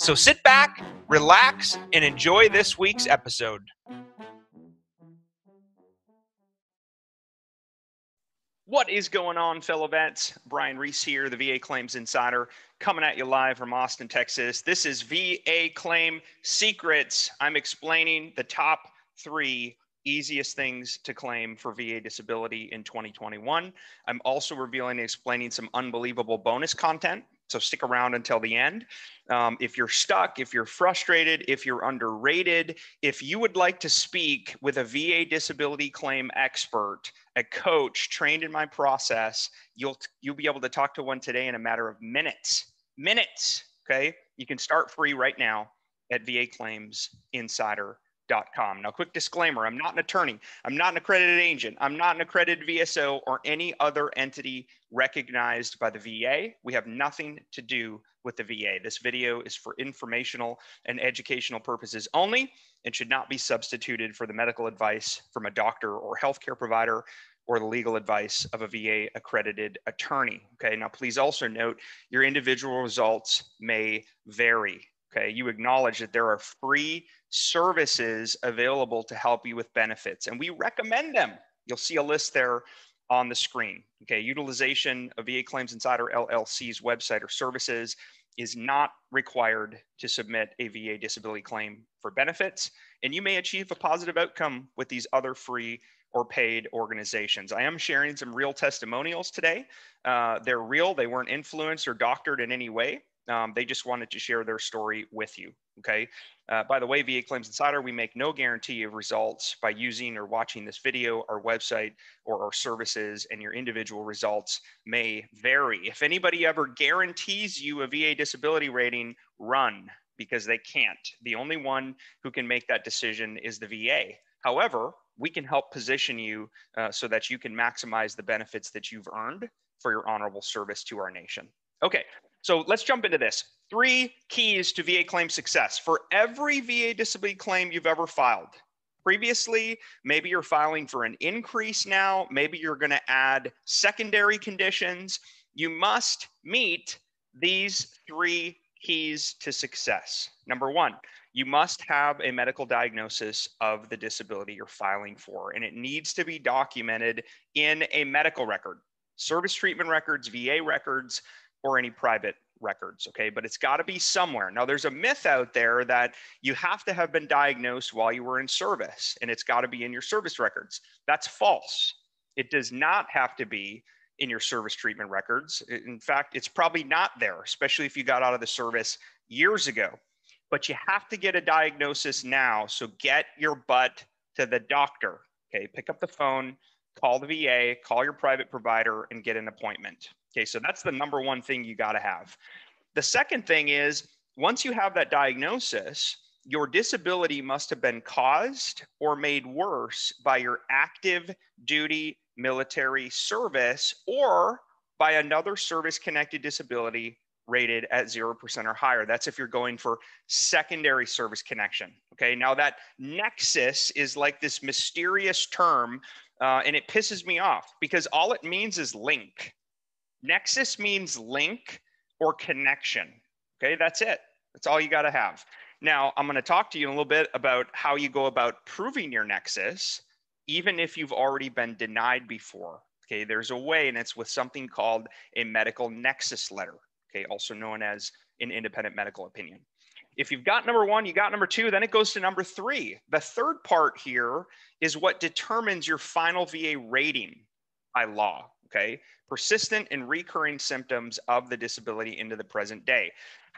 So sit back, relax, and enjoy this week's episode. What is going on, fellow vets? Brian Reese here, the VA Claims Insider, coming at you live from Austin, Texas. This is VA Claim Secrets. I'm explaining the top three easiest things to claim for VA disability in 2021. I'm also revealing and explaining some unbelievable bonus content. So stick around until the end. Um, if you're stuck, if you're frustrated, if you're underrated, if you would like to speak with a VA disability claim expert, a coach trained in my process, you'll you'll be able to talk to one today in a matter of minutes. Minutes. Okay. You can start free right now at VA Claims Insider now, quick disclaimer I'm not an attorney, I'm not an accredited agent, I'm not an accredited VSO or any other entity recognized by the VA. We have nothing to do with the VA. This video is for informational and educational purposes only and should not be substituted for the medical advice from a doctor or healthcare provider or the legal advice of a VA accredited attorney. Okay, now please also note your individual results may vary. Okay, you acknowledge that there are free services available to help you with benefits, and we recommend them. You'll see a list there on the screen. Okay, utilization of VA Claims Insider LLC's website or services is not required to submit a VA disability claim for benefits, and you may achieve a positive outcome with these other free or paid organizations. I am sharing some real testimonials today. Uh, they're real, they weren't influenced or doctored in any way. Um, they just wanted to share their story with you. Okay. Uh, by the way, VA Claims Insider, we make no guarantee of results by using or watching this video, our website, or our services, and your individual results may vary. If anybody ever guarantees you a VA disability rating, run because they can't. The only one who can make that decision is the VA. However, we can help position you uh, so that you can maximize the benefits that you've earned for your honorable service to our nation. Okay, so let's jump into this. Three keys to VA claim success. For every VA disability claim you've ever filed, previously, maybe you're filing for an increase now, maybe you're going to add secondary conditions. You must meet these three keys to success. Number one, you must have a medical diagnosis of the disability you're filing for, and it needs to be documented in a medical record. Service treatment records, VA records, or any private records, okay? But it's got to be somewhere. Now, there's a myth out there that you have to have been diagnosed while you were in service and it's got to be in your service records. That's false. It does not have to be in your service treatment records. In fact, it's probably not there, especially if you got out of the service years ago. But you have to get a diagnosis now. So get your butt to the doctor, okay? Pick up the phone, call the VA, call your private provider, and get an appointment. Okay, so that's the number one thing you got to have. The second thing is once you have that diagnosis, your disability must have been caused or made worse by your active duty military service or by another service connected disability rated at 0% or higher. That's if you're going for secondary service connection. Okay, now that nexus is like this mysterious term uh, and it pisses me off because all it means is link. Nexus means link or connection. Okay, that's it. That's all you got to have. Now, I'm going to talk to you a little bit about how you go about proving your nexus, even if you've already been denied before. Okay, there's a way, and it's with something called a medical nexus letter, okay, also known as an independent medical opinion. If you've got number one, you got number two, then it goes to number three. The third part here is what determines your final VA rating by law okay? Persistent and recurring symptoms of the disability into the present day.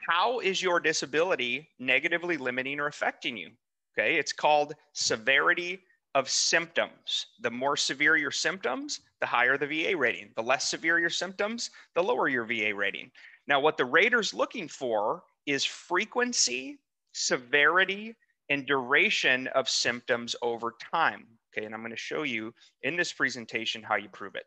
How is your disability negatively limiting or affecting you? Okay, it's called severity of symptoms. The more severe your symptoms, the higher the VA rating. The less severe your symptoms, the lower your VA rating. Now, what the rater's looking for is frequency severity, and duration of symptoms over time. Okay, and I'm going to show you in this presentation how you prove it.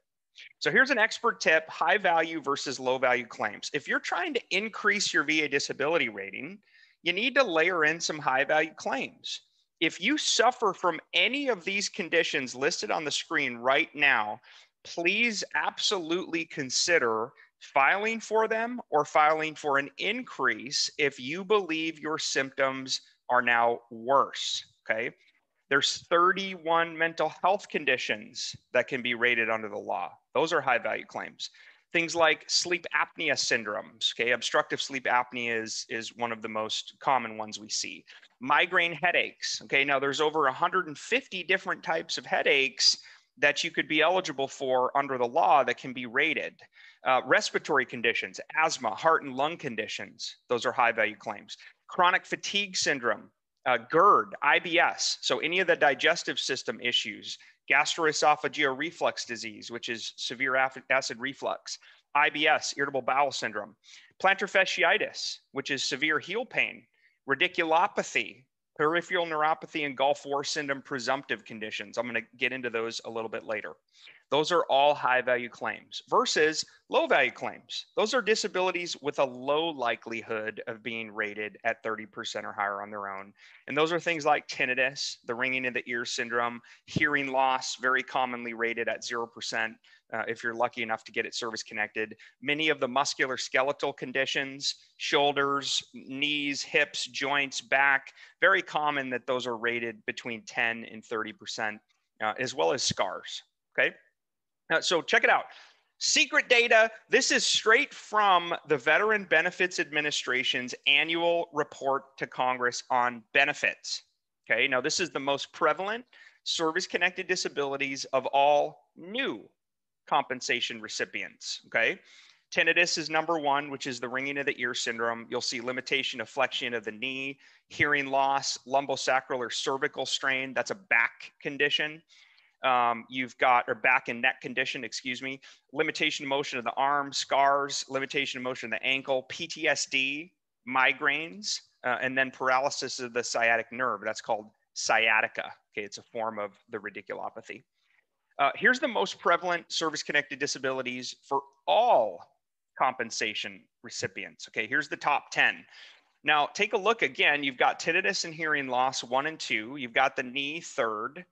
So here's an expert tip, high value versus low value claims. If you're trying to increase your VA disability rating, you need to layer in some high value claims. If you suffer from any of these conditions listed on the screen right now, please absolutely consider filing for them or filing for an increase if you believe your symptoms are now worse. Okay. There's 31 mental health conditions that can be rated under the law. Those are high value claims. Things like sleep apnea syndromes. Okay. Obstructive sleep apnea is, is one of the most common ones we see. Migraine headaches. Okay. Now there's over 150 different types of headaches that you could be eligible for under the law that can be rated. Uh, respiratory conditions, asthma, heart and lung conditions, those are high value claims. Chronic fatigue syndrome, uh, GERD, IBS, so any of the digestive system issues, gastroesophageal reflux disease, which is severe acid reflux, IBS, irritable bowel syndrome, plantar fasciitis, which is severe heel pain, radiculopathy, peripheral neuropathy, and Gulf War syndrome presumptive conditions. I'm going to get into those a little bit later. Those are all high value claims versus low value claims. Those are disabilities with a low likelihood of being rated at 30% or higher on their own. And those are things like tinnitus, the ringing in the ear syndrome, hearing loss, very commonly rated at 0%. Uh, if you're lucky enough to get it service connected. Many of the muscular skeletal conditions, shoulders, knees, hips, joints, back, very common that those are rated between 10 and 30%, uh, as well as scars. Okay. Uh, so check it out. Secret data. This is straight from the Veteran Benefits Administration's annual report to Congress on benefits. Okay, now this is the most prevalent service connected disabilities of all new compensation recipients. Okay, tinnitus is number one, which is the ringing of the ear syndrome. You'll see limitation of flexion of the knee, hearing loss, lumbosacral or cervical strain. That's a back condition um, you've got or back and neck condition, excuse me, limitation of motion of the arm, scars, limitation of motion of the ankle, PTSD, migraines, uh, and then paralysis of the sciatic nerve. That's called sciatica. Okay, it's a form of the radiculopathy. Uh, here's the most prevalent service-connected disabilities for all compensation recipients. Okay, here's the top 10. Now, take a look again. You've got tinnitus and hearing loss, one and two. You've got the knee, third.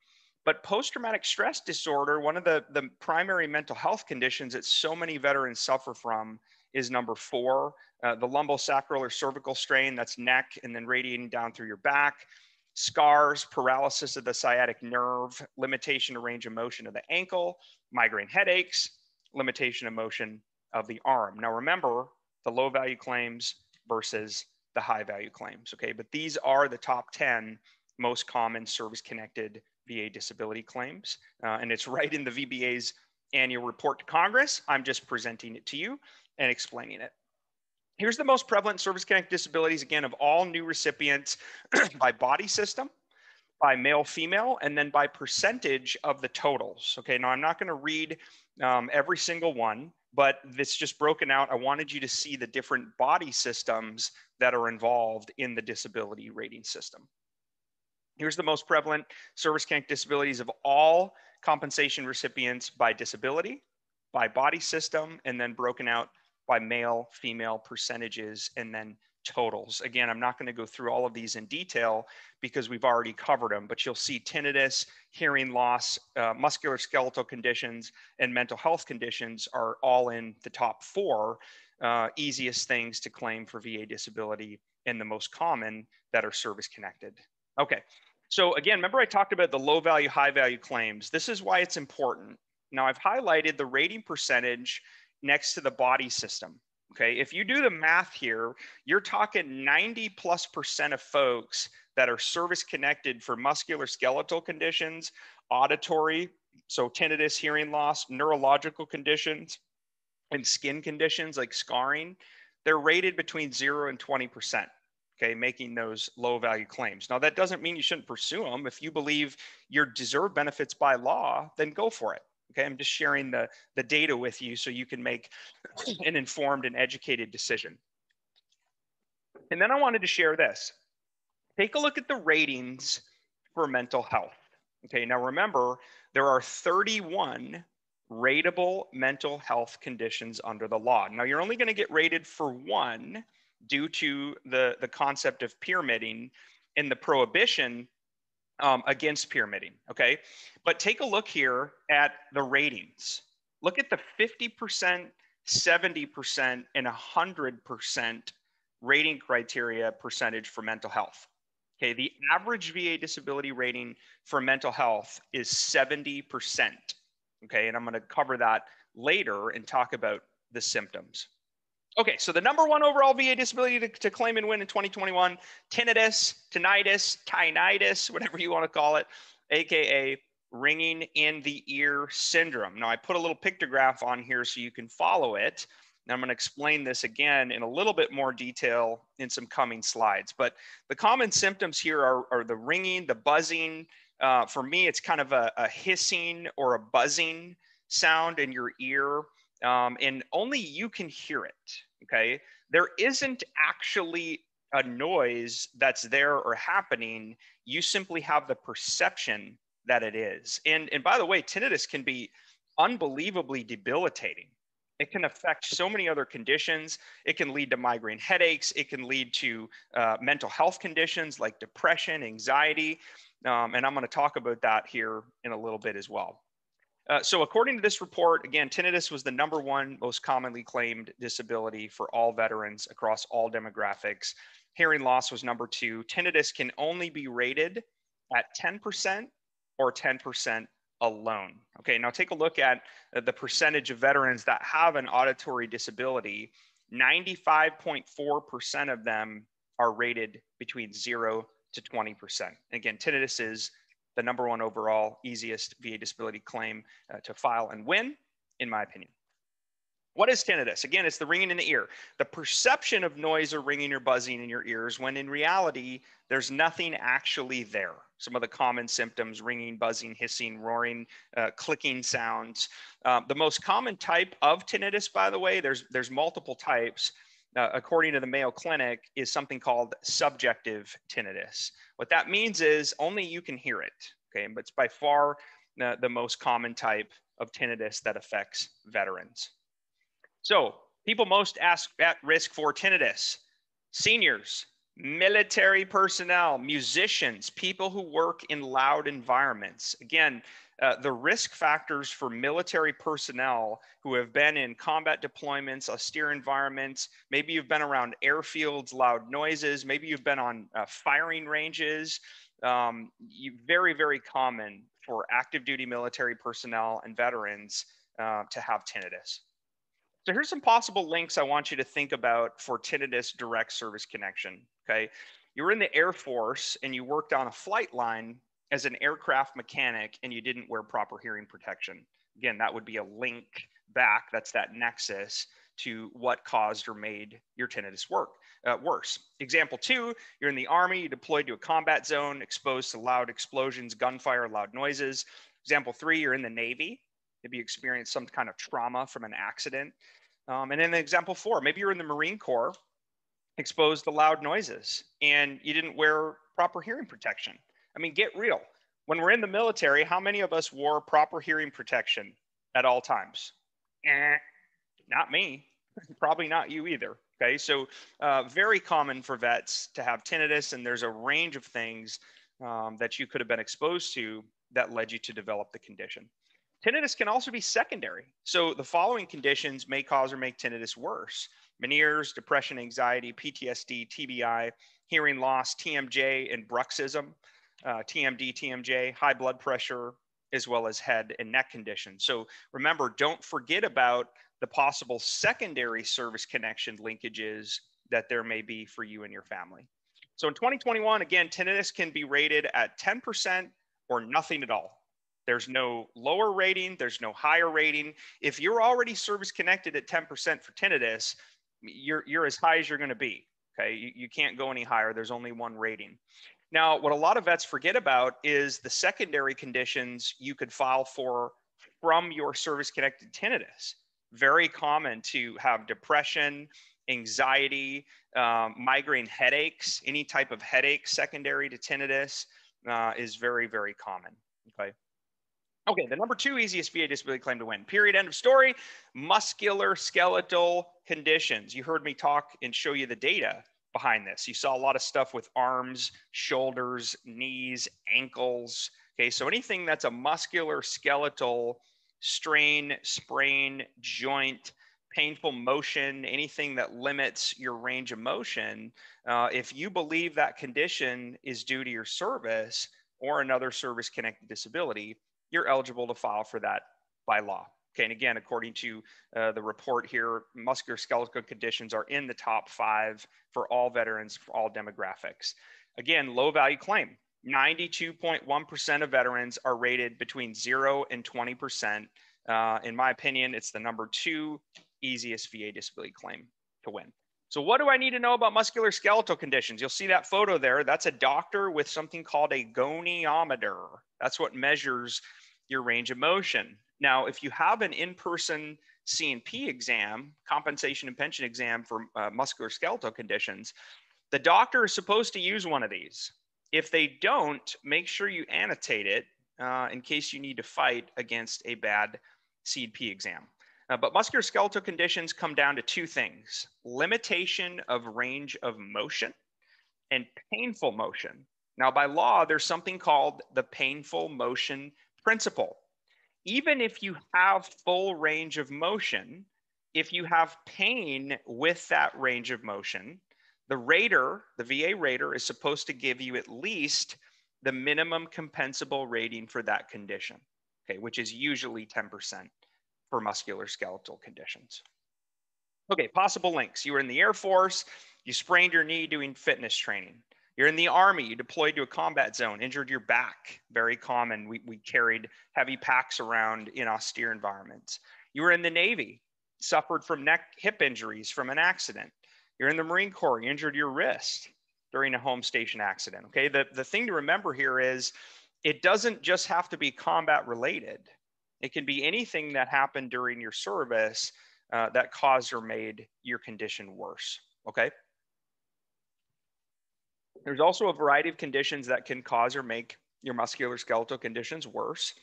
But post traumatic stress disorder, one of the, the primary mental health conditions that so many veterans suffer from is number four, uh, the lumbosacral or cervical strain, that's neck and then radiating down through your back, scars, paralysis of the sciatic nerve, limitation of range of motion of the ankle, migraine headaches, limitation of motion of the arm. Now remember the low value claims versus the high value claims, okay? But these are the top 10 most common service connected VA disability claims. Uh, and it's right in the VBA's annual report to Congress. I'm just presenting it to you and explaining it. Here's the most prevalent service connected disabilities, again, of all new recipients by body system, by male, female, and then by percentage of the totals. Okay, now I'm not going to read um, every single one, but it's just broken out. I wanted you to see the different body systems that are involved in the disability rating system. Here's the most prevalent service connected disabilities of all compensation recipients by disability, by body system, and then broken out by male, female percentages, and then totals. Again, I'm not going to go through all of these in detail because we've already covered them, but you'll see tinnitus, hearing loss, uh, conditions, and mental health conditions are all in the top four uh, easiest things to claim for VA disability and the most common that are service connected. Okay, so again, remember I talked about the low value, high value claims. This is why it's important. Now I've highlighted the rating percentage next to the body system. Okay, if you do the math here, you're talking 90 plus percent of folks that are service connected for muscular skeletal conditions, auditory, so tinnitus, hearing loss, neurological conditions, and skin conditions like scarring, they're rated between zero and 20 percent okay, making those low value claims. Now, that doesn't mean you shouldn't pursue them. If you believe you're deserved benefits by law, then go for it. Okay, I'm just sharing the, the data with you so you can make an informed and educated decision. And then I wanted to share this. take a look at the ratings for mental health. Okay, now remember, there are 31 rateable mental health conditions under the law. Now, you're only going to get rated for one due to the, the concept of pyramiding and the prohibition um, against pyramiding. Okay, but take a look here at the ratings. Look at the 50%, 70%, and 100% rating criteria percentage for mental health. Okay, the average VA disability rating for mental health is 70%. Okay, and I'm going to cover that later and talk about the symptoms. Okay, so the number one overall VA disability to, to claim and win in 2021 tinnitus, tinnitus, tinnitus, whatever you want to call it, AKA ringing in the ear syndrome. Now, I put a little pictograph on here so you can follow it. And I'm going to explain this again in a little bit more detail in some coming slides. But the common symptoms here are, are the ringing, the buzzing. Uh, for me, it's kind of a, a, hissing or a buzzing sound in your ear, um, and only you can hear it. Okay. There isn't actually a noise that's there or happening. You simply have the perception that it is. And, and by the way, tinnitus can be unbelievably debilitating. It can affect so many other conditions. It can lead to migraine headaches. It can lead to uh, mental health conditions like depression, anxiety. Um, and I'm going to talk about that here in a little bit as well. Uh, so according to this report, again, tinnitus was the number one most commonly claimed disability for all veterans across all demographics. Hearing loss was number two. Tinnitus can only be rated at 10% or 10% alone. Okay, now take a look at the percentage of veterans that have an auditory disability. 95.4% of them are rated between 0 to 20%. Again, tinnitus is the number one overall easiest VA disability claim uh, to file and win, in my opinion. What is tinnitus? Again, it's the ringing in the ear. The perception of noise or ringing or buzzing in your ears when in reality, there's nothing actually there. Some of the common symptoms ringing, buzzing, hissing, roaring, uh, clicking sounds. Uh, the most common type of tinnitus, by the way, there's, there's multiple types. Uh, according to the Mayo Clinic, is something called subjective tinnitus. What that means is only you can hear it. Okay, but it's by far the, the most common type of tinnitus that affects veterans. So, people most ask, at risk for tinnitus seniors, military personnel, musicians, people who work in loud environments. Again, uh, the risk factors for military personnel who have been in combat deployments, austere environments, maybe you've been around airfields, loud noises, maybe you've been on uh, firing ranges. Um, you, very, very common for active duty military personnel and veterans uh, to have tinnitus. So here's some possible links I want you to think about for tinnitus direct service connection. Okay. You were in the Air Force and you worked on a flight line as an aircraft mechanic and you didn't wear proper hearing protection. Again, that would be a link back. That's that nexus to what caused or made your tinnitus work uh, worse. Example two, you're in the army, you deployed to a combat zone, exposed to loud explosions, gunfire, loud noises. Example three, you're in the Navy, maybe you experienced some kind of trauma from an accident. Um, and then example four, maybe you're in the Marine Corps, exposed to loud noises, and you didn't wear proper hearing protection. I mean, get real. When we're in the military, how many of us wore proper hearing protection at all times? Eh, not me. Probably not you either. Okay, so uh, very common for vets to have tinnitus, and there's a range of things um, that you could have been exposed to that led you to develop the condition. Tinnitus can also be secondary. So the following conditions may cause or make tinnitus worse. Meniere's, depression, anxiety, PTSD, TBI, hearing loss, TMJ, and bruxism, uh, TMD, TMJ, high blood pressure, as well as head and neck conditions. So remember, don't forget about the possible secondary service connection linkages that there may be for you and your family. So in 2021, again, tinnitus can be rated at 10% or nothing at all. There's no lower rating, there's no higher rating. If you're already service connected at 10% for tinnitus, you're, you're as high as you're to be. Okay. You, you can't go any higher. There's only one rating. Now, what a lot of vets forget about is the secondary conditions you could file for from your service connected tinnitus. Very common to have depression, anxiety, um, migraine headaches, any type of headache secondary to tinnitus uh, is very, very common. Okay. Okay, the number two easiest VA disability claim to win. Period. End of story. Muscular skeletal conditions. You heard me talk and show you the data behind this. You saw a lot of stuff with arms, shoulders, knees, ankles. Okay, so anything that's a muscular skeletal strain, sprain, joint, painful motion, anything that limits your range of motion, uh, if you believe that condition is due to your service or another service connected disability, you're eligible to file for that by law. Okay, and again, according to uh, the report here, musculoskeletal conditions are in the top five for all veterans, for all demographics. Again, low value claim. 92.1% of veterans are rated between zero and 20%. Uh, in my opinion, it's the number two easiest VA disability claim to win. So what do I need to know about musculoskeletal conditions? You'll see that photo there. That's a doctor with something called a goniometer. That's what measures your range of motion. Now, if you have an in-person C&P exam, compensation and pension exam for uh, musculoskeletal conditions, the doctor is supposed to use one of these. If they don't, make sure you annotate it uh, in case you need to fight against a bad C&P exam. Uh, but musculoskeletal conditions come down to two things limitation of range of motion and painful motion. Now, by law, there's something called the painful motion principle. Even if you have full range of motion, if you have pain with that range of motion, the rater, the VA rater, is supposed to give you at least the minimum compensable rating for that condition, okay, which is usually 10% for musculoskeletal conditions. Okay, possible links. You were in the Air Force, you sprained your knee doing fitness training. You're in the Army, you deployed to a combat zone, injured your back. Very common. We, we carried heavy packs around in austere environments. You were in the Navy, suffered from neck, hip injuries from an accident. You're in the Marine Corps, you injured your wrist during a home station accident. Okay, the, the thing to remember here is it doesn't just have to be combat related. It can be anything that happened during your service uh, that caused or made your condition worse. Okay. There's also a variety of conditions that can cause or make your musculoskeletal conditions worse.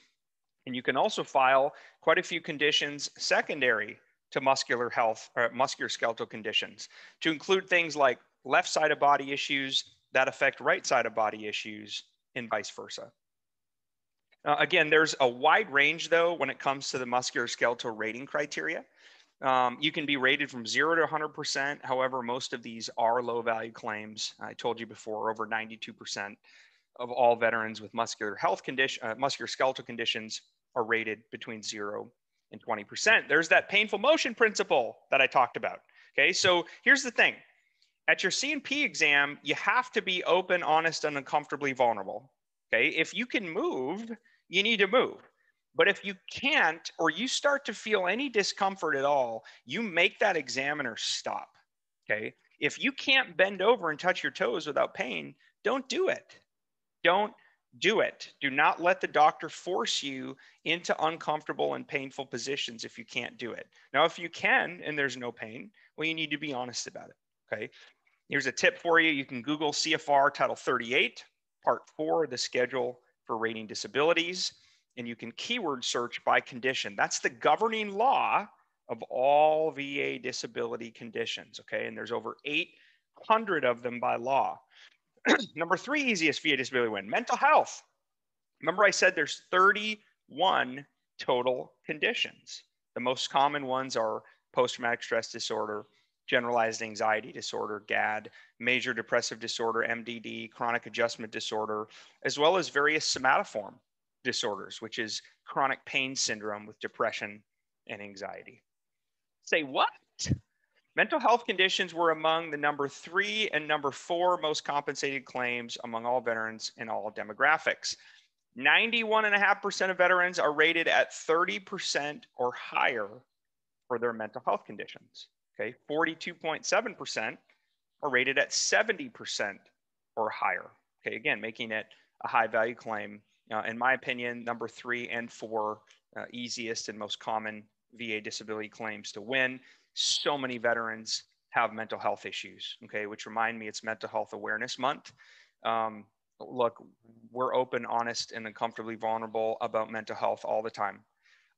And you can also file quite a few conditions secondary to muscular health or musculoskeletal conditions to include things like left side of body issues that affect right side of body issues and vice versa. Uh, again, there's a wide range though when it comes to the musculoskeletal rating criteria. Um, you can be rated from zero to 100%. However, most of these are low value claims. I told you before, over 92% of all veterans with muscular health condition, uh, musculoskeletal conditions are rated between zero and 20%. There's that painful motion principle that I talked about. Okay, so here's the thing. At your C&P exam, you have to be open, honest, and uncomfortably vulnerable. Okay, if you can move, you need to move. But if you can't, or you start to feel any discomfort at all, you make that examiner stop. Okay. If you can't bend over and touch your toes without pain, don't do it. Don't do it. Do not let the doctor force you into uncomfortable and painful positions if you can't do it. Now, if you can and there's no pain, well, you need to be honest about it. Okay. Here's a tip for you. You can Google CFR Title 38, Part 4, the schedule for rating disabilities, and you can keyword search by condition. That's the governing law of all VA disability conditions, okay? And there's over 800 of them by law. Number three easiest VA disability win, mental health. Remember I said there's 31 total conditions. The most common ones are post-traumatic stress disorder, generalized anxiety disorder, GAD, major depressive disorder, MDD, chronic adjustment disorder, as well as various somatoform disorders, which is chronic pain syndrome with depression and anxiety. Say what? Mental health conditions were among the number three and number four most compensated claims among all veterans in all demographics. 91.5% of veterans are rated at 30% or higher for their mental health conditions. Okay, 42.7% are rated at 70% or higher. Okay, again, making it a high value claim. Uh, in my opinion, number three and four, uh, easiest and most common VA disability claims to win. So many veterans have mental health issues. Okay, which remind me it's Mental Health Awareness Month. Um, look, we're open, honest, and uncomfortably vulnerable about mental health all the time.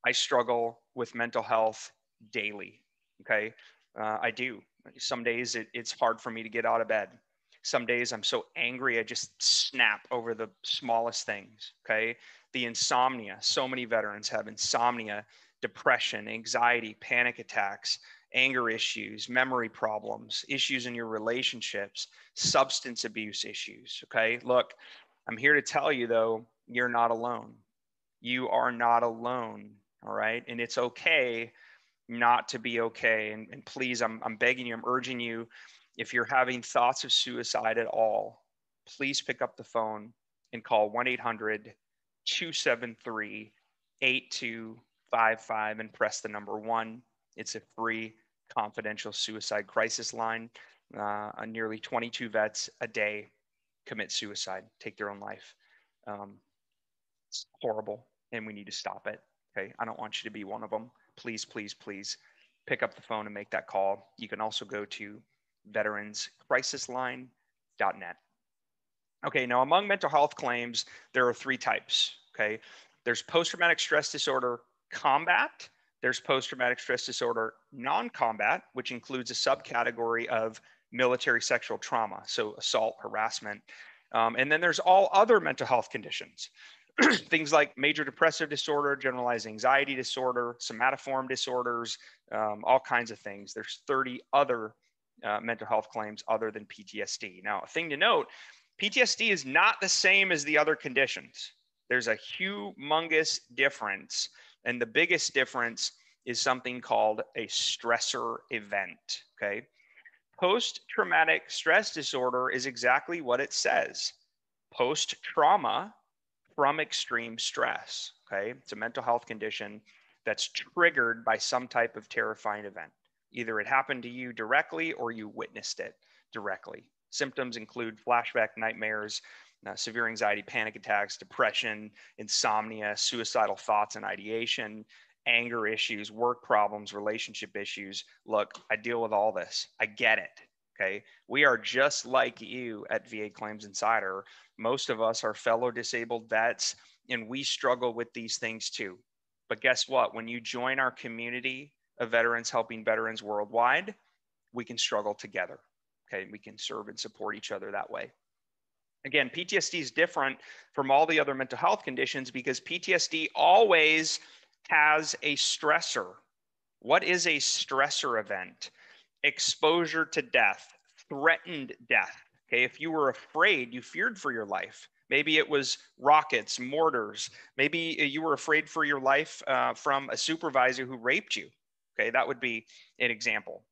I struggle with mental health daily. Okay, uh, I do. Some days it, it's hard for me to get out of bed. Some days I'm so angry, I just snap over the smallest things. Okay. The insomnia, so many veterans have insomnia, depression, anxiety, panic attacks, anger issues, memory problems, issues in your relationships, substance abuse issues. Okay. Look, I'm here to tell you though, you're not alone. You are not alone. All right. And it's okay not to be okay. And, and please, I'm, I'm begging you, I'm urging you, if you're having thoughts of suicide at all, please pick up the phone and call 1 800 273 8255 and press the number one. It's a free confidential suicide crisis line. Uh, nearly 22 vets a day commit suicide, take their own life. Um, it's horrible, and we need to stop it. Okay, I don't want you to be one of them. Please, please, please pick up the phone and make that call. You can also go to veteranscrisisline.net. Okay, now among mental health claims, there are three types. Okay, there's post traumatic stress disorder combat, there's post traumatic stress disorder non combat, which includes a subcategory of military sexual trauma, so assault, harassment. Um, and then there's all other mental health conditions. things like major depressive disorder, generalized anxiety disorder, somatoform disorders, um, all kinds of things. There's 30 other uh, mental health claims other than PTSD. Now, a thing to note PTSD is not the same as the other conditions. There's a humongous difference. And the biggest difference is something called a stressor event. Okay. Post traumatic stress disorder is exactly what it says post trauma from extreme stress. Okay. It's a mental health condition that's triggered by some type of terrifying event. Either it happened to you directly or you witnessed it directly. Symptoms include flashback nightmares, uh, severe anxiety, panic attacks, depression, insomnia, suicidal thoughts and ideation, anger issues, work problems, relationship issues. Look, I deal with all this. I get it. Okay. We are just like you at VA Claims Insider. Most of us are fellow disabled vets, and we struggle with these things too. But guess what? When you join our community, of veterans helping veterans worldwide, we can struggle together. Okay, we can serve and support each other that way. Again, PTSD is different from all the other mental health conditions because PTSD always has a stressor. What is a stressor event? Exposure to death, threatened death. Okay, if you were afraid, you feared for your life. Maybe it was rockets, mortars. Maybe you were afraid for your life uh, from a supervisor who raped you. Okay, that would be an example.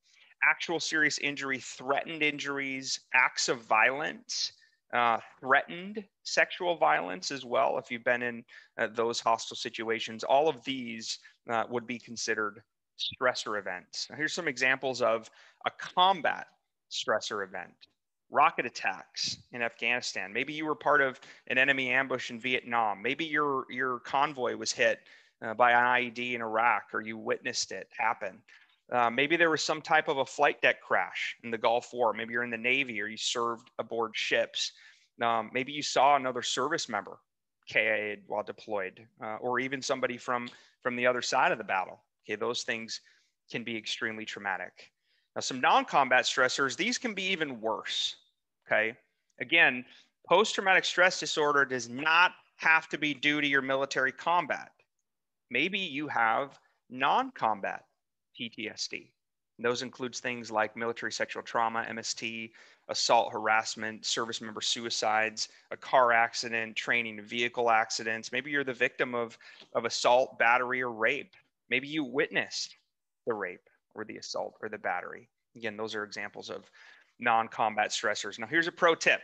Actual serious injury, threatened injuries, acts of violence, uh, threatened sexual violence as well, if you've been in uh, those hostile situations, all of these uh, would be considered stressor events. Now, here's some examples of a combat stressor event rocket attacks in Afghanistan. Maybe you were part of an enemy ambush in Vietnam. Maybe your, your convoy was hit uh, by an IED in Iraq or you witnessed it happen. Uh, maybe there was some type of a flight deck crash in the Gulf War. Maybe you're in the Navy or you served aboard ships. Um, maybe you saw another service member KIA while deployed, uh, or even somebody from from the other side of the battle. Okay, those things can be extremely traumatic. Now, some non-combat stressors, these can be even worse. Okay, again, post-traumatic stress disorder does not have to be due to your military combat. Maybe you have non combat PTSD. Those includes things like military sexual trauma, MST, assault, harassment, service member suicides, a car accident, training, vehicle accidents. Maybe you're the victim of, of assault, battery, or rape. Maybe you witnessed the rape or the assault or the battery. Again, those are examples of non combat stressors. Now, here's a pro tip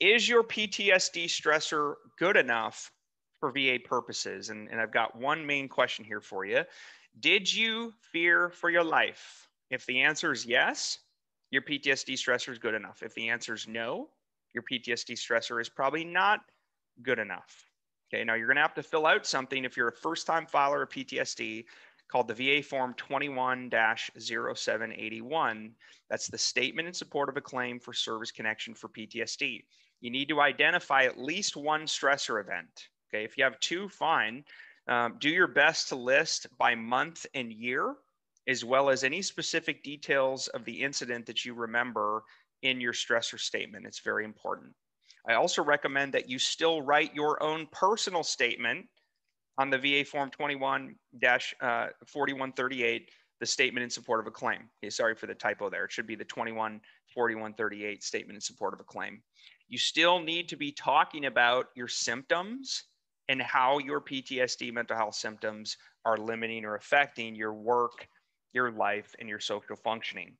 Is your PTSD stressor good enough for VA purposes. And, and I've got one main question here for you. Did you fear for your life? If the answer is yes, your PTSD stressor is good enough. If the answer is no, your PTSD stressor is probably not good enough. Okay, now you're to have to fill out something if you're a first time filer of PTSD called the VA Form 21 0781. That's the statement in support of a claim for service connection for PTSD. You need to identify at least one stressor event. Okay, if you have two, fine. Um, do your best to list by month and year, as well as any specific details of the incident that you remember in your stressor statement. It's very important. I also recommend that you still write your own personal statement on the VA Form 21 4138, the statement in support of a claim. Okay, sorry for the typo there. It should be the 21 4138 statement in support of a claim. You still need to be talking about your symptoms and how your PTSD mental health symptoms are limiting or affecting your work, your life, and your social functioning.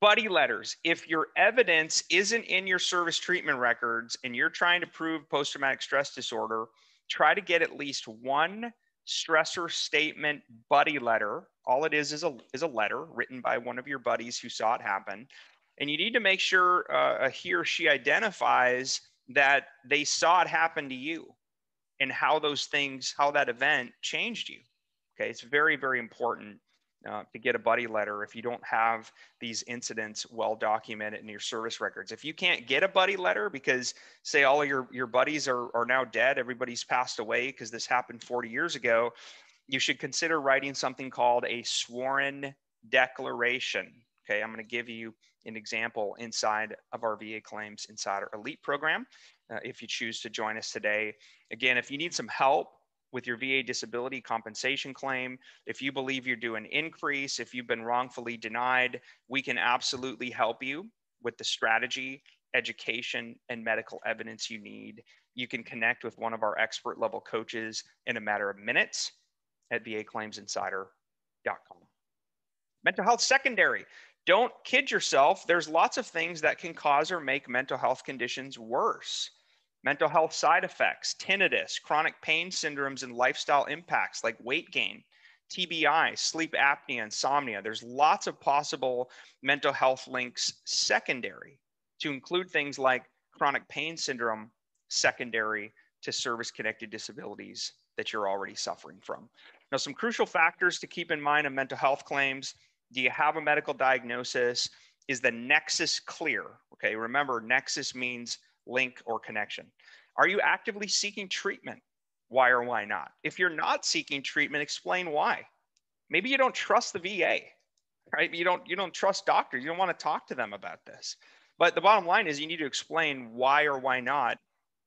Buddy letters. If your evidence isn't in your service treatment records and you're trying to prove post traumatic stress disorder, try to get at least one stressor statement buddy letter. All it is is a, is a letter written by one of your buddies who saw it happen. And you need to make sure uh, he or she identifies that they saw it happen to you and how those things, how that event changed you. Okay, it's very, very important uh, to get a buddy letter if you don't have these incidents well documented in your service records. If you can't get a buddy letter because, say, all of your, your buddies are, are now dead, everybody's passed away because this happened 40 years ago, you should consider writing something called a sworn declaration. Okay, I'm going to give you an example inside of our VA Claims Insider Elite program uh, if you choose to join us today. Again, if you need some help with your VA disability compensation claim, if you believe you're due an increase, if you've been wrongfully denied, we can absolutely help you with the strategy, education, and medical evidence you need. You can connect with one of our expert level coaches in a matter of minutes at vaclaimsinsider.com. Mental health secondary. Don't kid yourself. There's lots of things that can cause or make mental health conditions worse. Mental health side effects, tinnitus, chronic pain syndromes, and lifestyle impacts like weight gain, TBI, sleep apnea, insomnia. There's lots of possible mental health links secondary to include things like chronic pain syndrome secondary to service connected disabilities that you're already suffering from. Now, some crucial factors to keep in mind in mental health claims do you have a medical diagnosis? Is the nexus clear? Okay, remember, nexus means link or connection. Are you actively seeking treatment? Why or why not? If you're not seeking treatment, explain why. Maybe you don't trust the VA, right? You don't you don't trust doctors. You don't want to talk to them about this. But the bottom line is you need to explain why or why not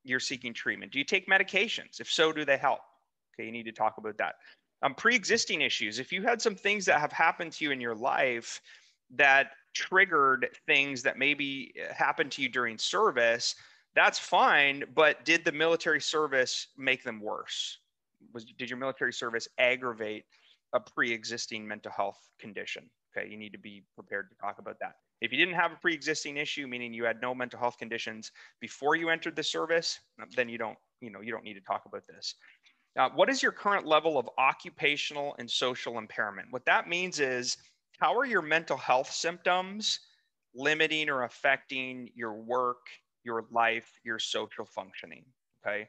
you're seeking treatment. Do you take medications? If so, do they help? Okay, you need to talk about that um, pre-existing issues. If you had some things that have happened to you in your life that triggered things that maybe uh, happened to you during service that's fine but did the military service make them worse? Was did your military service aggravate a pre-existing mental health condition? Okay you need to be prepared to talk about that. If you didn't have a pre-existing issue meaning you had no mental health conditions before you entered the service then you don't you know you don't need to talk about this uh, what is your current level of occupational and social impairment? What that means is how are your mental health symptoms limiting or affecting your work, your life, your social functioning? Okay.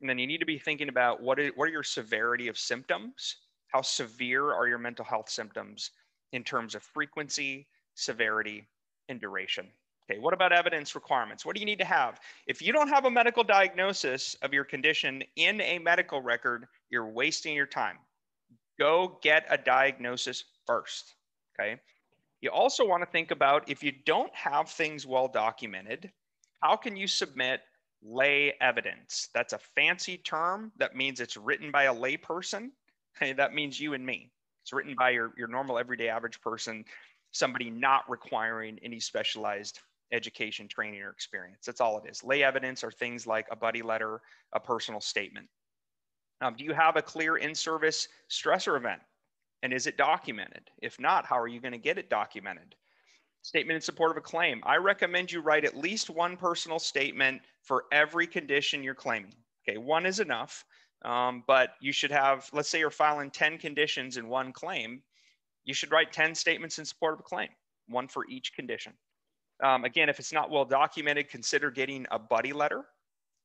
And then you need to be thinking about what, is, what are your severity of symptoms? How severe are your mental health symptoms in terms of frequency, severity, and duration? Okay, what about evidence requirements? What do you need to have? If you don't have a medical diagnosis of your condition in a medical record, you're wasting your time. Go get a diagnosis first. Okay. You also want to think about if you don't have things well documented, how can you submit lay evidence? That's a fancy term that means it's written by a layperson. Okay, that means you and me. It's written by your, your normal everyday average person, somebody not requiring any specialized education, training, or experience. That's all it is. Lay evidence are things like a buddy letter, a personal statement. Um, do you have a clear in service stressor event? And is it documented? If not, how are you going to get it documented? Statement in support of a claim. I recommend you write at least one personal statement for every condition you're claiming. Okay, one is enough, um, but you should have, let's say you're filing 10 conditions in one claim, you should write 10 statements in support of a claim, one for each condition. Um, again, if it's not well documented, consider getting a buddy letter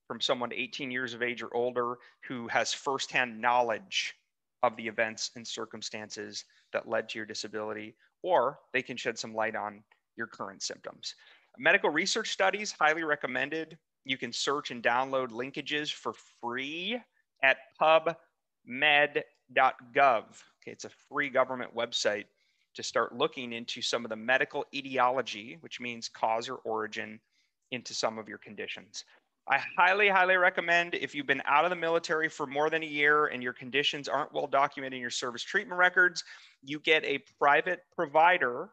from someone 18 years of age or older who has firsthand knowledge of the events and circumstances that led to your disability, or they can shed some light on your current symptoms. Medical research studies, highly recommended. You can search and download linkages for free at pubmed.gov. Okay, it's a free government website to start looking into some of the medical etiology, which means cause or origin, into some of your conditions. I highly, highly recommend if you've been out of the military for more than a year and your conditions aren't well documented in your service treatment records, you get a private provider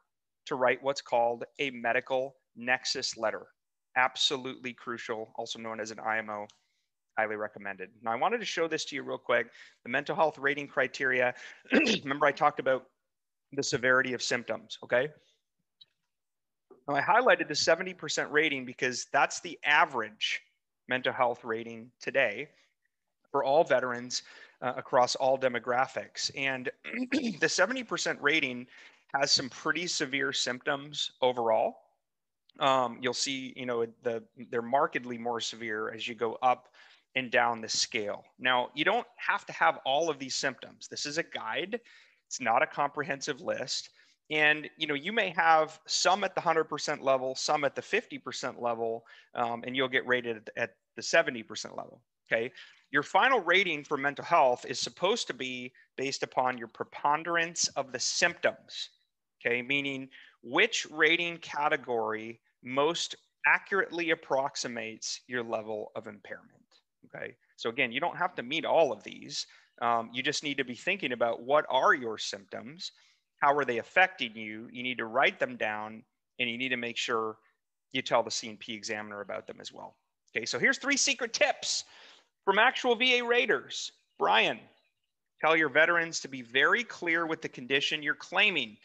to write what's called a medical nexus letter. Absolutely crucial, also known as an IMO. Highly recommended. Now, I wanted to show this to you real quick. The mental health rating criteria. Remember, I talked about the severity of symptoms, okay? Now, I highlighted the 70% rating because that's the average mental health rating today for all veterans uh, across all demographics. And the 70% rating has some pretty severe symptoms overall. Um, you'll see, you know, the they're markedly more severe as you go up and down the scale. Now, you don't have to have all of these symptoms. This is a guide. It's not a comprehensive list. And you know, you may have some at the 100% level, some at the 50% level, um, and you'll get rated at the 70% level. Okay. Your final rating for mental health is supposed to be based upon your preponderance of the symptoms. Okay. Meaning which rating category most accurately approximates your level of impairment. Okay. So again, you don't have to meet all of these. Um, you just need to be thinking about what are your symptoms, how are they affecting you. You need to write them down, and you need to make sure you tell the C&P examiner about them as well. Okay, so here's three secret tips from actual VA raters. Brian, tell your veterans to be very clear with the condition you're claiming.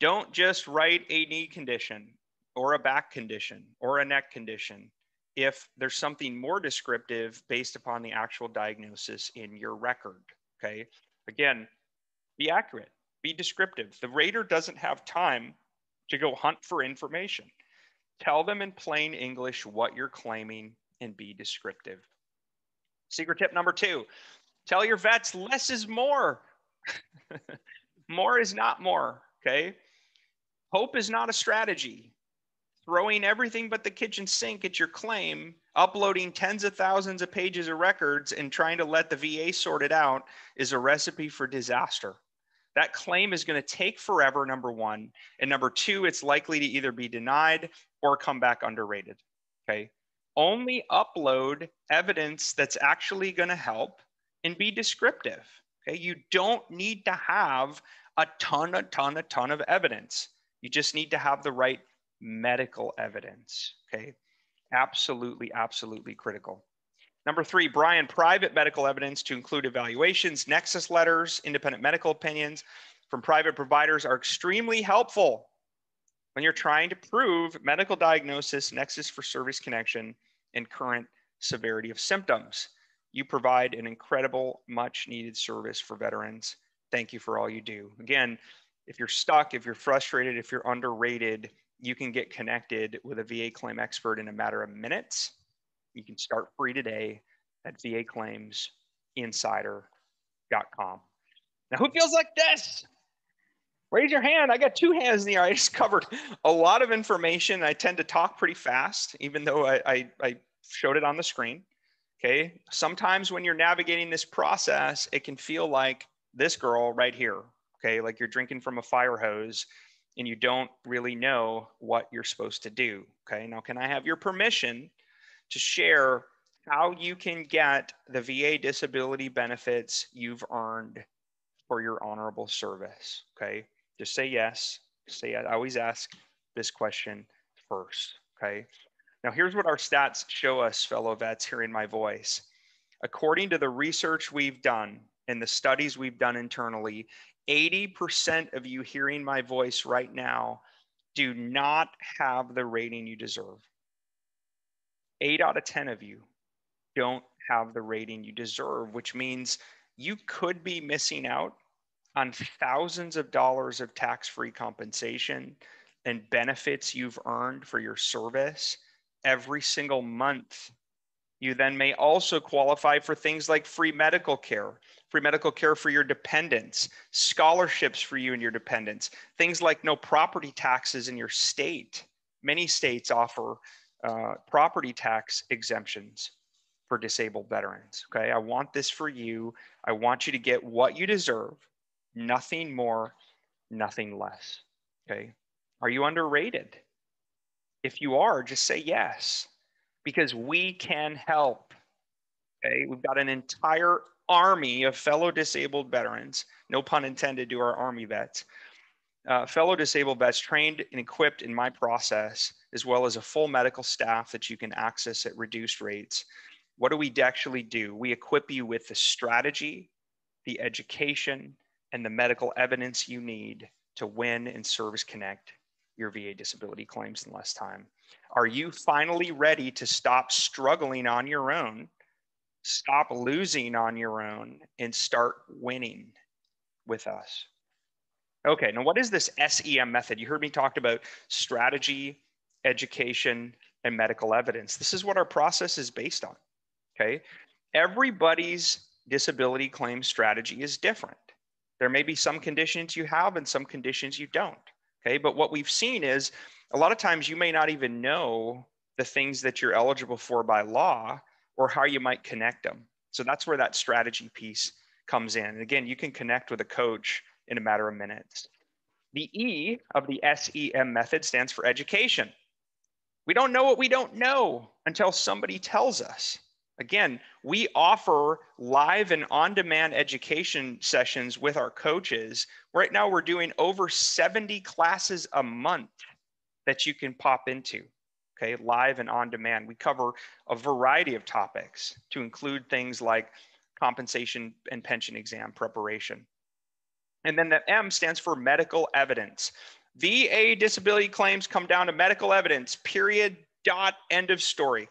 Don't just write a knee condition or a back condition or a neck condition if there's something more descriptive based upon the actual diagnosis in your record. Okay. Again, be accurate, be descriptive. The rater doesn't have time to go hunt for information. Tell them in plain English what you're claiming and be descriptive. Secret tip number two tell your vets less is more. more is not more. Okay. Hope is not a strategy throwing everything but the kitchen sink at your claim, uploading tens of thousands of pages of records, and trying to let the VA sort it out is a recipe for disaster. That claim is going to take forever, number one. And number two, it's likely to either be denied or come back underrated. Okay. Only upload evidence that's actually going to help and be descriptive. Okay. You don't need to have a ton, a ton, a ton of evidence. You just need to have the right medical evidence. Okay. Absolutely, absolutely critical. Number three, Brian, private medical evidence to include evaluations, nexus letters, independent medical opinions from private providers are extremely helpful when you're trying to prove medical diagnosis, nexus for service connection, and current severity of symptoms. You provide an incredible, much needed service for veterans. Thank you for all you do. Again, if you're stuck, if you're frustrated, if you're underrated, you can get connected with a VA claim expert in a matter of minutes. You can start free today at vaclaimsinsider.com. Now, who feels like this? Raise your hand. I got two hands in the air. I just covered a lot of information. I tend to talk pretty fast, even though I, I, I showed it on the screen. Okay. Sometimes when you're navigating this process, it can feel like this girl right here. Okay. Like you're drinking from a fire hose and you don't really know what you're supposed to do. Okay, now can I have your permission to share how you can get the VA disability benefits you've earned for your honorable service? Okay, just say yes. Say I always ask this question first. Okay, now here's what our stats show us, fellow vets, hearing my voice. According to the research we've done and the studies we've done internally, 80% of you hearing my voice right now do not have the rating you deserve. Eight out of 10 of you don't have the rating you deserve, which means you could be missing out on thousands of dollars of tax free compensation and benefits you've earned for your service every single month. You then may also qualify for things like free medical care, free medical care for your dependents, scholarships for you and your dependents, things like no property taxes in your state. Many states offer uh, property tax exemptions for disabled veterans. Okay, I want this for you. I want you to get what you deserve, nothing more, nothing less. Okay, are you underrated? If you are, just say yes, because we can help. Okay, we've got an entire army of fellow disabled veterans, no pun intended to our Army vets, uh, fellow disabled vets trained and equipped in my process, as well as a full medical staff that you can access at reduced rates. What do we actually do? We equip you with the strategy, the education, and the medical evidence you need to win and service connect your VA disability claims in less time? Are you finally ready to stop struggling on your own, stop losing on your own, and start winning with us? Okay, now what is this SEM method? You heard me talk about strategy, education, and medical evidence. This is what our process is based on. Okay, everybody's disability claim strategy is different. There may be some conditions you have and some conditions you don't. Okay. But what we've seen is a lot of times you may not even know the things that you're eligible for by law or how you might connect them. So that's where that strategy piece comes in. And again, you can connect with a coach in a matter of minutes. The E of the SEM method stands for education. We don't know what we don't know until somebody tells us. Again, we offer live and on demand education sessions with our coaches. Right now, we're doing over 70 classes a month that you can pop into, okay, live and on demand. We cover a variety of topics to include things like compensation and pension exam preparation. And then the M stands for medical evidence. VA disability claims come down to medical evidence, period, dot, end of story.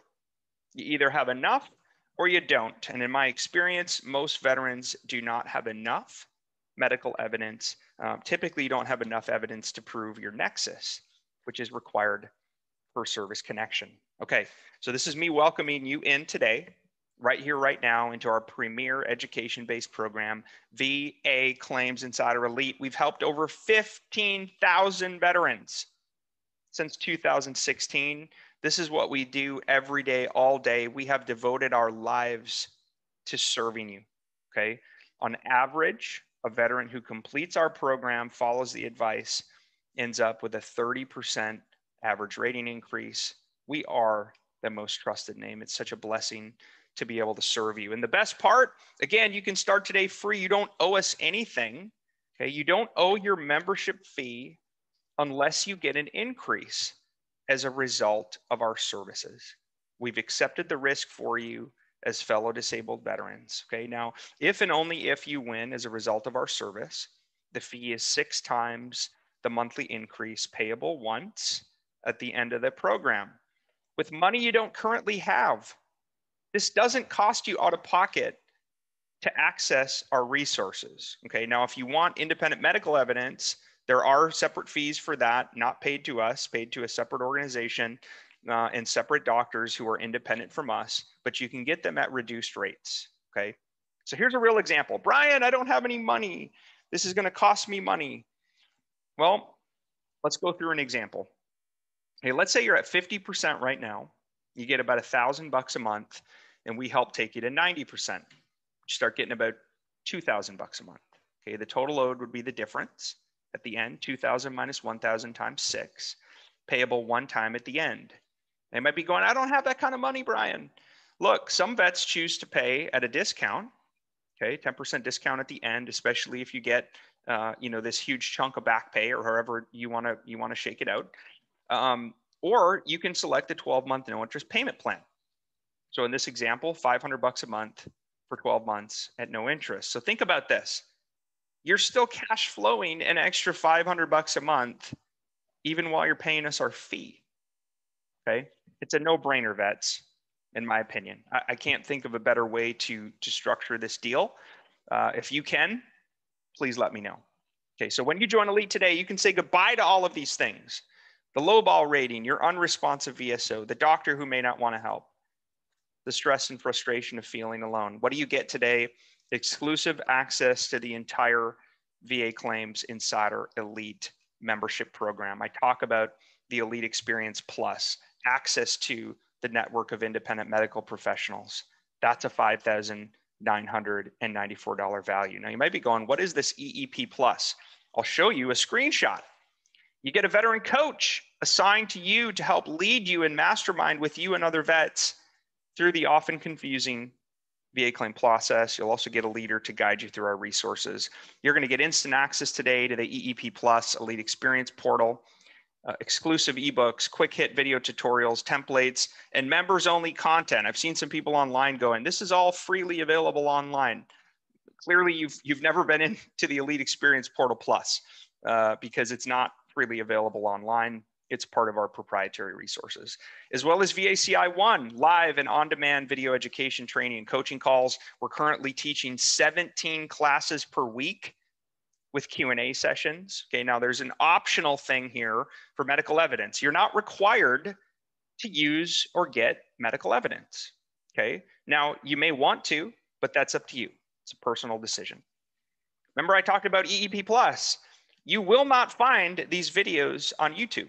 You either have enough or you don't. And in my experience, most veterans do not have enough medical evidence. Um, typically, you don't have enough evidence to prove your nexus, which is required for service connection. Okay, so this is me welcoming you in today, right here, right now, into our premier education based program, VA Claims Insider Elite. We've helped over 15,000 veterans since 2016 this is what we do every day, all day. We have devoted our lives to serving you. Okay. On average, a veteran who completes our program, follows the advice, ends up with a 30% average rating increase. We are the most trusted name. It's such a blessing to be able to serve you. And the best part, again, you can start today free. You don't owe us anything. Okay. You don't owe your membership fee unless you get an increase as a result of our services. We've accepted the risk for you as fellow disabled veterans. Okay, now, if and only if you win as a result of our service, the fee is six times the monthly increase payable once at the end of the program. With money you don't currently have, this doesn't cost you out of pocket to access our resources. Okay, now if you want independent medical evidence, there are separate fees for that, not paid to us, paid to a separate organization uh, and separate doctors who are independent from us, but you can get them at reduced rates. Okay. So here's a real example. Brian, I don't have any money. This is going to cost me money. Well, let's go through an example. Okay, let's say you're at 50% right now. You get about a thousand bucks a month, and we help take you to 90%. You start getting about 2,000 bucks a month. Okay, the total load would be the difference at the end, 2000 minus 1000 times six, payable one time at the end. They might be going, I don't have that kind of money, Brian. Look, some vets choose to pay at a discount, okay, 10% discount at the end, especially if you get, uh, you know, this huge chunk of back pay or however you want to you want to shake it out. Um, or you can select a 12 month no interest payment plan. So in this example, 500 bucks a month for 12 months at no interest. So think about this you're still cash flowing an extra 500 bucks a month, even while you're paying us our fee. Okay. It's a no brainer, vets, in my opinion. I, I, can't think of a better way to, to structure this deal. Uh, if you can, please let me know. Okay. So when you join Elite today, you can say goodbye to all of these things the low ball rating, your unresponsive VSO, the doctor who may not want to help, the stress and frustration of feeling alone. What do you get today? exclusive access to the entire VA Claims Insider Elite membership program. I talk about the Elite Experience Plus, access to the network of independent medical professionals. That's a $5,994 value. Now you might be going, what is this EEP Plus? I'll show you a screenshot. You get a veteran coach assigned to you to help lead you and mastermind with you and other vets through the often confusing VA claim process. You'll also get a leader to guide you through our resources. You're going to get instant access today to the EEP Plus Elite Experience portal, uh, exclusive ebooks, quick hit video tutorials, templates, and members only content. I've seen some people online going, this is all freely available online. Clearly, you've, you've never been into the Elite Experience Portal Plus uh, because it's not freely available online. It's part of our proprietary resources, as well as VACI One, live and on demand video education training and coaching calls. We're currently teaching 17 classes per week with Q&A sessions. Okay, now there's an optional thing here for medical evidence. You're not required to use or get medical evidence. Okay, now you may want to, but that's up to you. It's a personal decision. Remember I talked about EEP Plus. You will not find these videos on YouTube.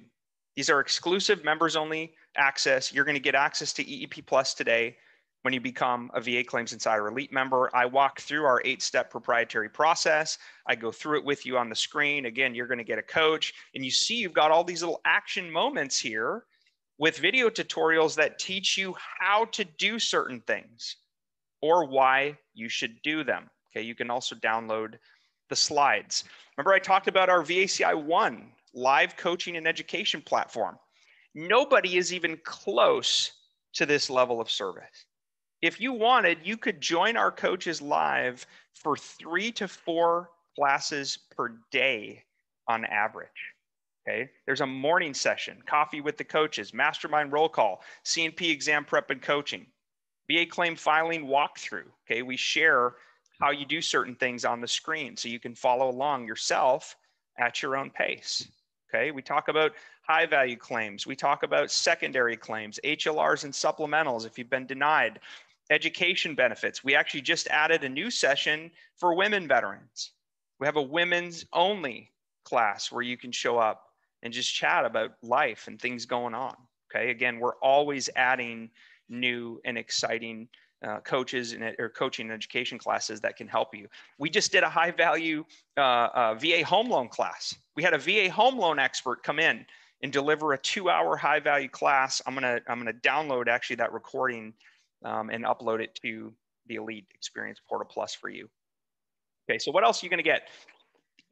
These are exclusive members only access. You're going to get access to EEP Plus today when you become a VA Claims Insider Elite member. I walk through our eight step proprietary process. I go through it with you on the screen. Again, you're going to get a coach, and you see you've got all these little action moments here with video tutorials that teach you how to do certain things or why you should do them. Okay, you can also download the slides. Remember, I talked about our VACI 1 live coaching and education platform. Nobody is even close to this level of service. If you wanted, you could join our coaches live for three to four classes per day on average. Okay. There's a morning session, coffee with the coaches, mastermind roll call, C&P exam prep and coaching, VA claim filing walkthrough. Okay. We share how you do certain things on the screen so you can follow along yourself at your own pace. Okay, we talk about high value claims. We talk about secondary claims, HLRs and supplementals if you've been denied, education benefits. We actually just added a new session for women veterans. We have a women's only class where you can show up and just chat about life and things going on. Okay, again, we're always adding new and exciting uh, coaches and or coaching and education classes that can help you. We just did a high value uh, uh, VA home loan class. We had a VA home loan expert come in and deliver a two hour high value class. I'm gonna I'm gonna download actually that recording um, and upload it to the Elite Experience Portal Plus for you. Okay, so what else are you gonna get?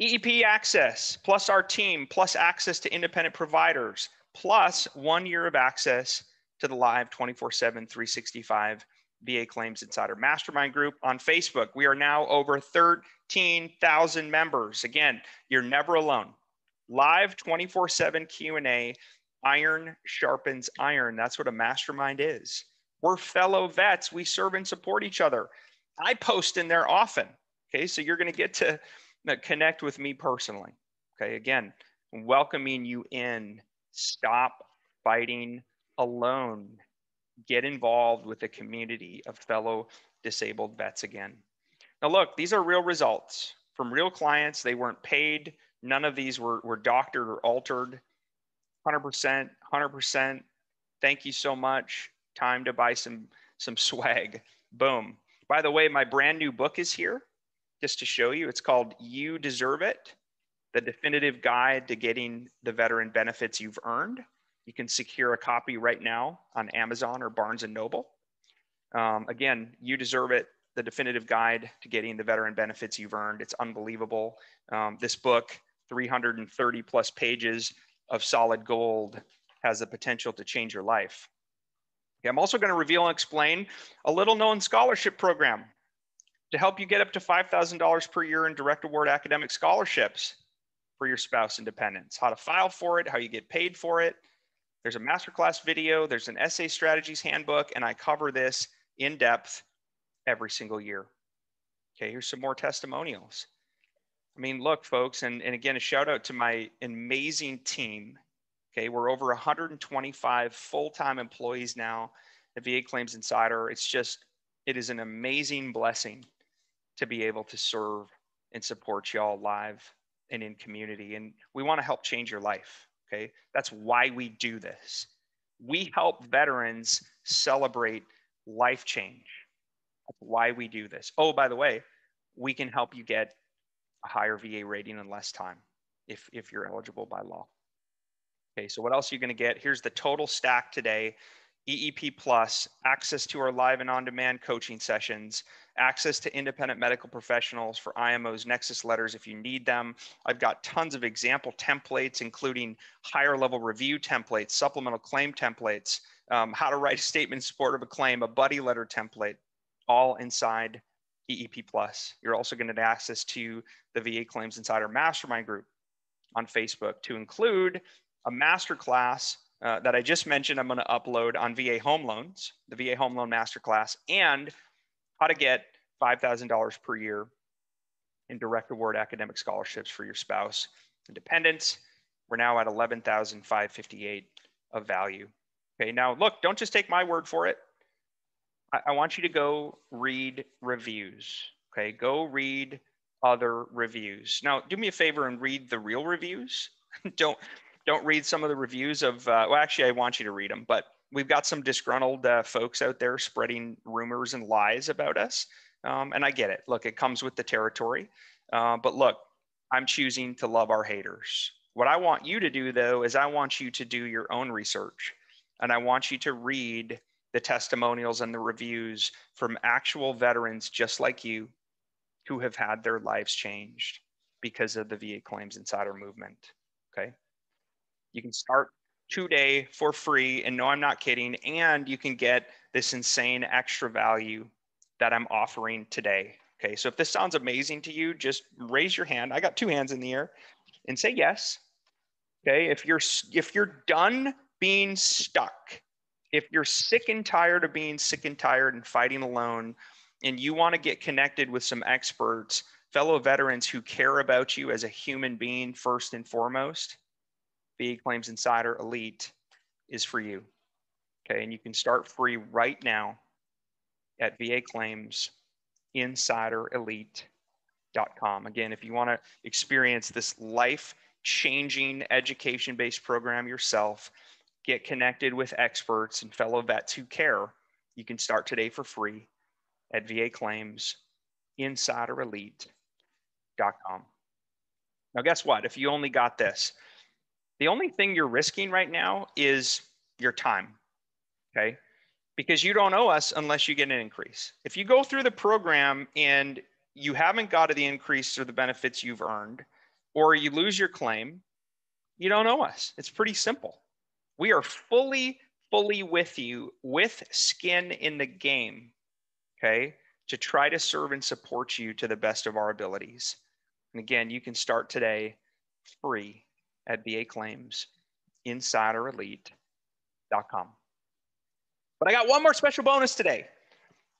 EEP access plus our team plus access to independent providers plus one year of access to the live 24 7 365 VA Claims Insider Mastermind Group on Facebook. We are now over 13,000 members. Again, you're never alone. Live 24/7 Q&A, iron sharpens iron. That's what a mastermind is. We're fellow vets. We serve and support each other. I post in there often. Okay, so you're going to get to uh, connect with me personally. Okay, again, welcoming you in. Stop fighting alone get involved with the community of fellow disabled vets again. Now, look, these are real results from real clients. They weren't paid. None of these were, were doctored or altered. 100%, 100%. Thank you so much. Time to buy some, some swag. Boom. By the way, my brand new book is here just to show you. It's called You Deserve It The Definitive Guide to Getting the Veteran Benefits You've Earned. You can secure a copy right now on Amazon or Barnes and Noble. Um, again, you deserve it. The definitive guide to getting the veteran benefits you've earned. It's unbelievable. Um, this book, 330 plus pages of solid gold, has the potential to change your life. Okay, I'm also going to reveal and explain a little known scholarship program to help you get up to $5,000 per year in direct award academic scholarships for your spouse and dependents, how to file for it, how you get paid for it, there's a masterclass video, there's an essay strategies handbook, and I cover this in depth every single year. Okay, here's some more testimonials. I mean, look, folks, and, and again, a shout out to my amazing team. Okay, we're over 125 full time employees now at VA Claims Insider. It's just, it is an amazing blessing to be able to serve and support y'all live and in community. And we want to help change your life. Okay. That's why we do this. We help veterans celebrate life change. That's why we do this. Oh, by the way, we can help you get a higher VA rating in less time if, if you're eligible by law. Okay, so what else are you going to get? Here's the total stack today. EEP Plus, access to our live and on-demand coaching sessions, access to independent medical professionals for IMOs, Nexus letters if you need them. I've got tons of example templates, including higher level review templates, supplemental claim templates, um, how to write a statement in support of a claim, a buddy letter template, all inside EEP Plus. You're also going to have access to the VA Claims Insider Mastermind group on Facebook to include a masterclass uh, that I just mentioned, I'm going to upload on VA home loans, the VA home loan masterclass, and how to get $5,000 per year in direct award academic scholarships for your spouse and dependents. We're now at 11,558 of value. Okay, now look, don't just take my word for it. I, I want you to go read reviews. Okay, go read other reviews. Now, do me a favor and read the real reviews. don't don't read some of the reviews of, uh, well, actually, I want you to read them, but we've got some disgruntled uh, folks out there spreading rumors and lies about us. Um, and I get it. Look, it comes with the territory. Uh, but look, I'm choosing to love our haters. What I want you to do, though, is I want you to do your own research and I want you to read the testimonials and the reviews from actual veterans just like you who have had their lives changed because of the VA Claims Insider movement. Okay. You can start today for free. And no, I'm not kidding. And you can get this insane extra value that I'm offering today. Okay. So if this sounds amazing to you, just raise your hand. I got two hands in the air and say yes. Okay. If you're, if you're done being stuck, if you're sick and tired of being sick and tired and fighting alone, and you want to get connected with some experts, fellow veterans who care about you as a human being first and foremost, VA Claims Insider Elite is for you. Okay, and you can start free right now at VA Claims Insider Elite.com. Again, if you want to experience this life changing education based program yourself, get connected with experts and fellow vets who care, you can start today for free at VA Claims Insider Elite.com. Now, guess what? If you only got this, the only thing you're risking right now is your time. Okay. Because you don't owe us unless you get an increase. If you go through the program and you haven't got the increase or the benefits you've earned, or you lose your claim, you don't owe us. It's pretty simple. We are fully, fully with you with skin in the game. Okay. To try to serve and support you to the best of our abilities. And again, you can start today free at VA Claims InsiderElite.com. But I got one more special bonus today.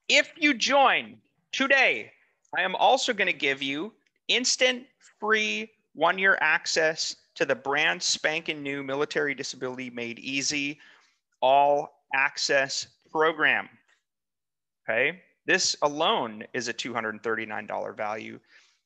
If you join today, I am also going to give you instant free one year access to the brand spanking new Military Disability Made Easy all access program. Okay. This alone is a $239 value.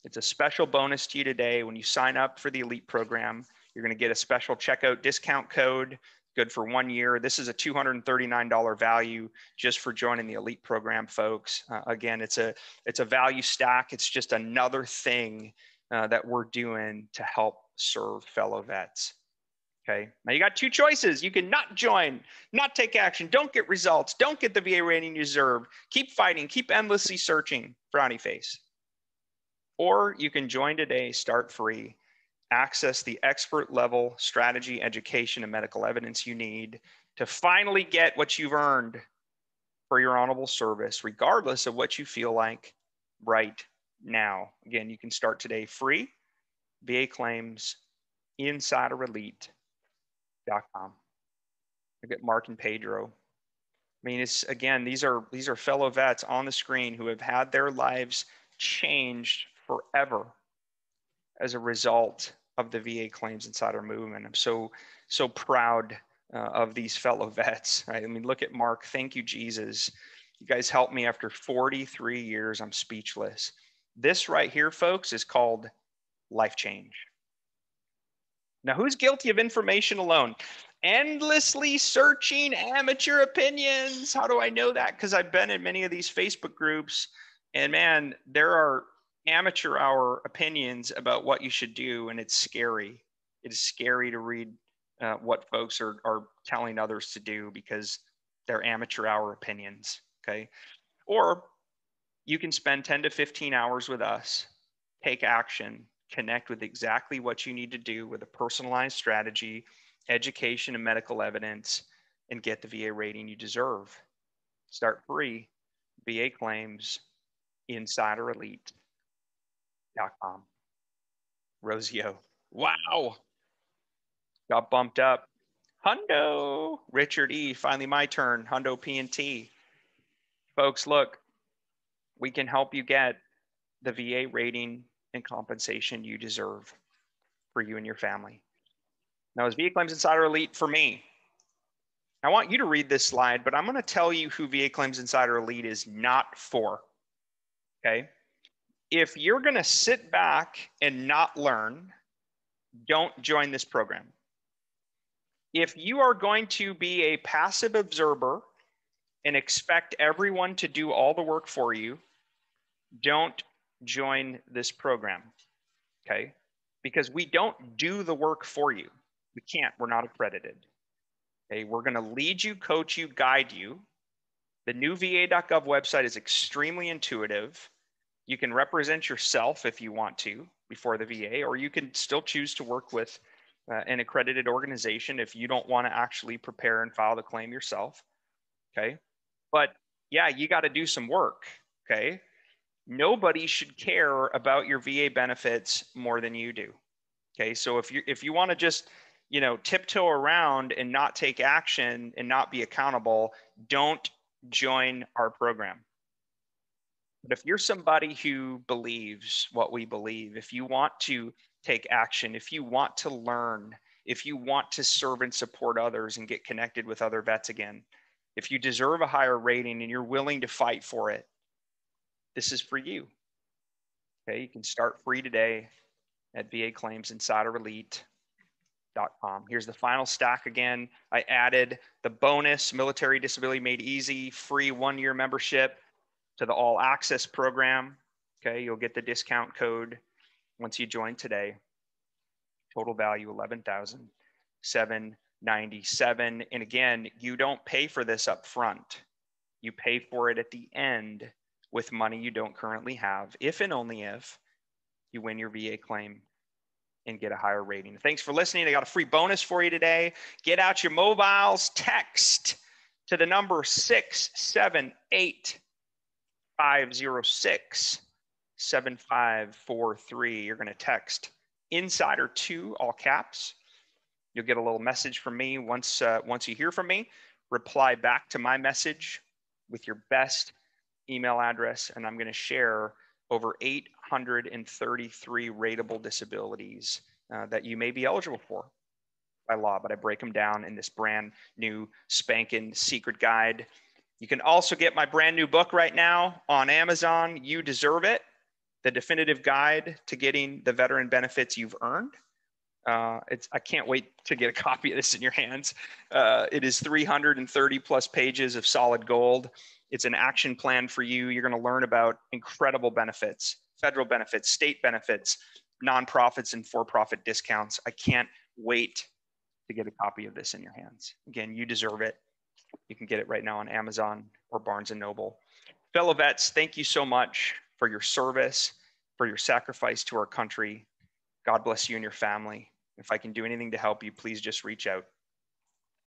It's a special bonus to you today when you sign up for the Elite program. You're going to get a special checkout discount code, good for one year. This is a $239 value just for joining the elite program, folks. Uh, again, it's a it's a value stack. It's just another thing uh, that we're doing to help serve fellow vets. Okay. Now you got two choices. You can not join, not take action, don't get results, don't get the VA rating you deserve, keep fighting, keep endlessly searching, frowny face. Or you can join today, start free, access the expert level strategy, education, and medical evidence you need to finally get what you've earned for your honorable service, regardless of what you feel like right now. Again, you can start today free. VA claims insiderelite.com. Look at Mark and Pedro. I mean, it's again, these are these are fellow vets on the screen who have had their lives changed forever as a result of the VA Claims Insider movement. I'm so so proud uh, of these fellow vets. Right? I mean, look at Mark. Thank you, Jesus. You guys helped me after 43 years. I'm speechless. This right here, folks, is called life change. Now, who's guilty of information alone? Endlessly searching amateur opinions. How do I know that? Because I've been in many of these Facebook groups, and man, there are amateur hour opinions about what you should do, and it's scary. It is scary to read uh, what folks are, are telling others to do because they're amateur hour opinions. Okay. Or you can spend 10 to 15 hours with us, take action, connect with exactly what you need to do with a personalized strategy, education, and medical evidence, and get the VA rating you deserve. Start free. VA claims insiderelite.com. Rosio. Wow. Got bumped up. Hundo. Richard E. Finally my turn. Hundo P&T. Folks, look, we can help you get the VA rating and compensation you deserve for you and your family. Now, as VA Claims Insider Elite for me, I want you to read this slide, but I'm going to tell you who VA Claims Insider Elite is not for. Okay. If you're going to sit back and not learn, don't join this program. If you are going to be a passive observer and expect everyone to do all the work for you, don't join this program. Okay. Because we don't do the work for you. We can't, we're not accredited. Okay. We're going to lead you, coach you, guide you. The new va.gov website is extremely intuitive. You can represent yourself if you want to before the VA, or you can still choose to work with uh, an accredited organization if you don't want to actually prepare and file the claim yourself. Okay. But yeah, you got to do some work. Okay nobody should care about your VA benefits more than you do. Okay, so if you if you want to just you know tiptoe around and not take action and not be accountable, don't join our program. But if you're somebody who believes what we believe, if you want to take action, if you want to learn, if you want to serve and support others and get connected with other vets again, if you deserve a higher rating and you're willing to fight for it, this is for you. Okay, you can start free today at VA Claims Insider Elite.com. Here's the final stack again. I added the bonus military disability made easy free one year membership to the all access program. Okay, you'll get the discount code once you join today. Total value 11,797. And again, you don't pay for this up front. You pay for it at the end with money you don't currently have, if and only if you win your VA claim and get a higher rating. Thanks for listening. I got a free bonus for you today. Get out your mobiles, text to the number 678 506 7543. You're going to text insider 2 all caps. You'll get a little message from me once uh, once you hear from me. Reply back to my message with your best email address, and I'm going to share over 833 rateable disabilities uh, that you may be eligible for by law, but I break them down in this brand new spanking secret guide. You can also get my brand new book right now on Amazon, You Deserve It, the definitive guide to getting the veteran benefits you've earned. Uh, it's, I can't wait to get a copy of this in your hands. Uh, it is 330 plus pages of solid gold. It's an action plan for you. You're going to learn about incredible benefits, federal benefits, state benefits, nonprofits, and for profit discounts. I can't wait to get a copy of this in your hands. Again, you deserve it. You can get it right now on Amazon or Barnes and Noble. Fellow vets, thank you so much for your service, for your sacrifice to our country. God bless you and your family. If I can do anything to help you, please just reach out.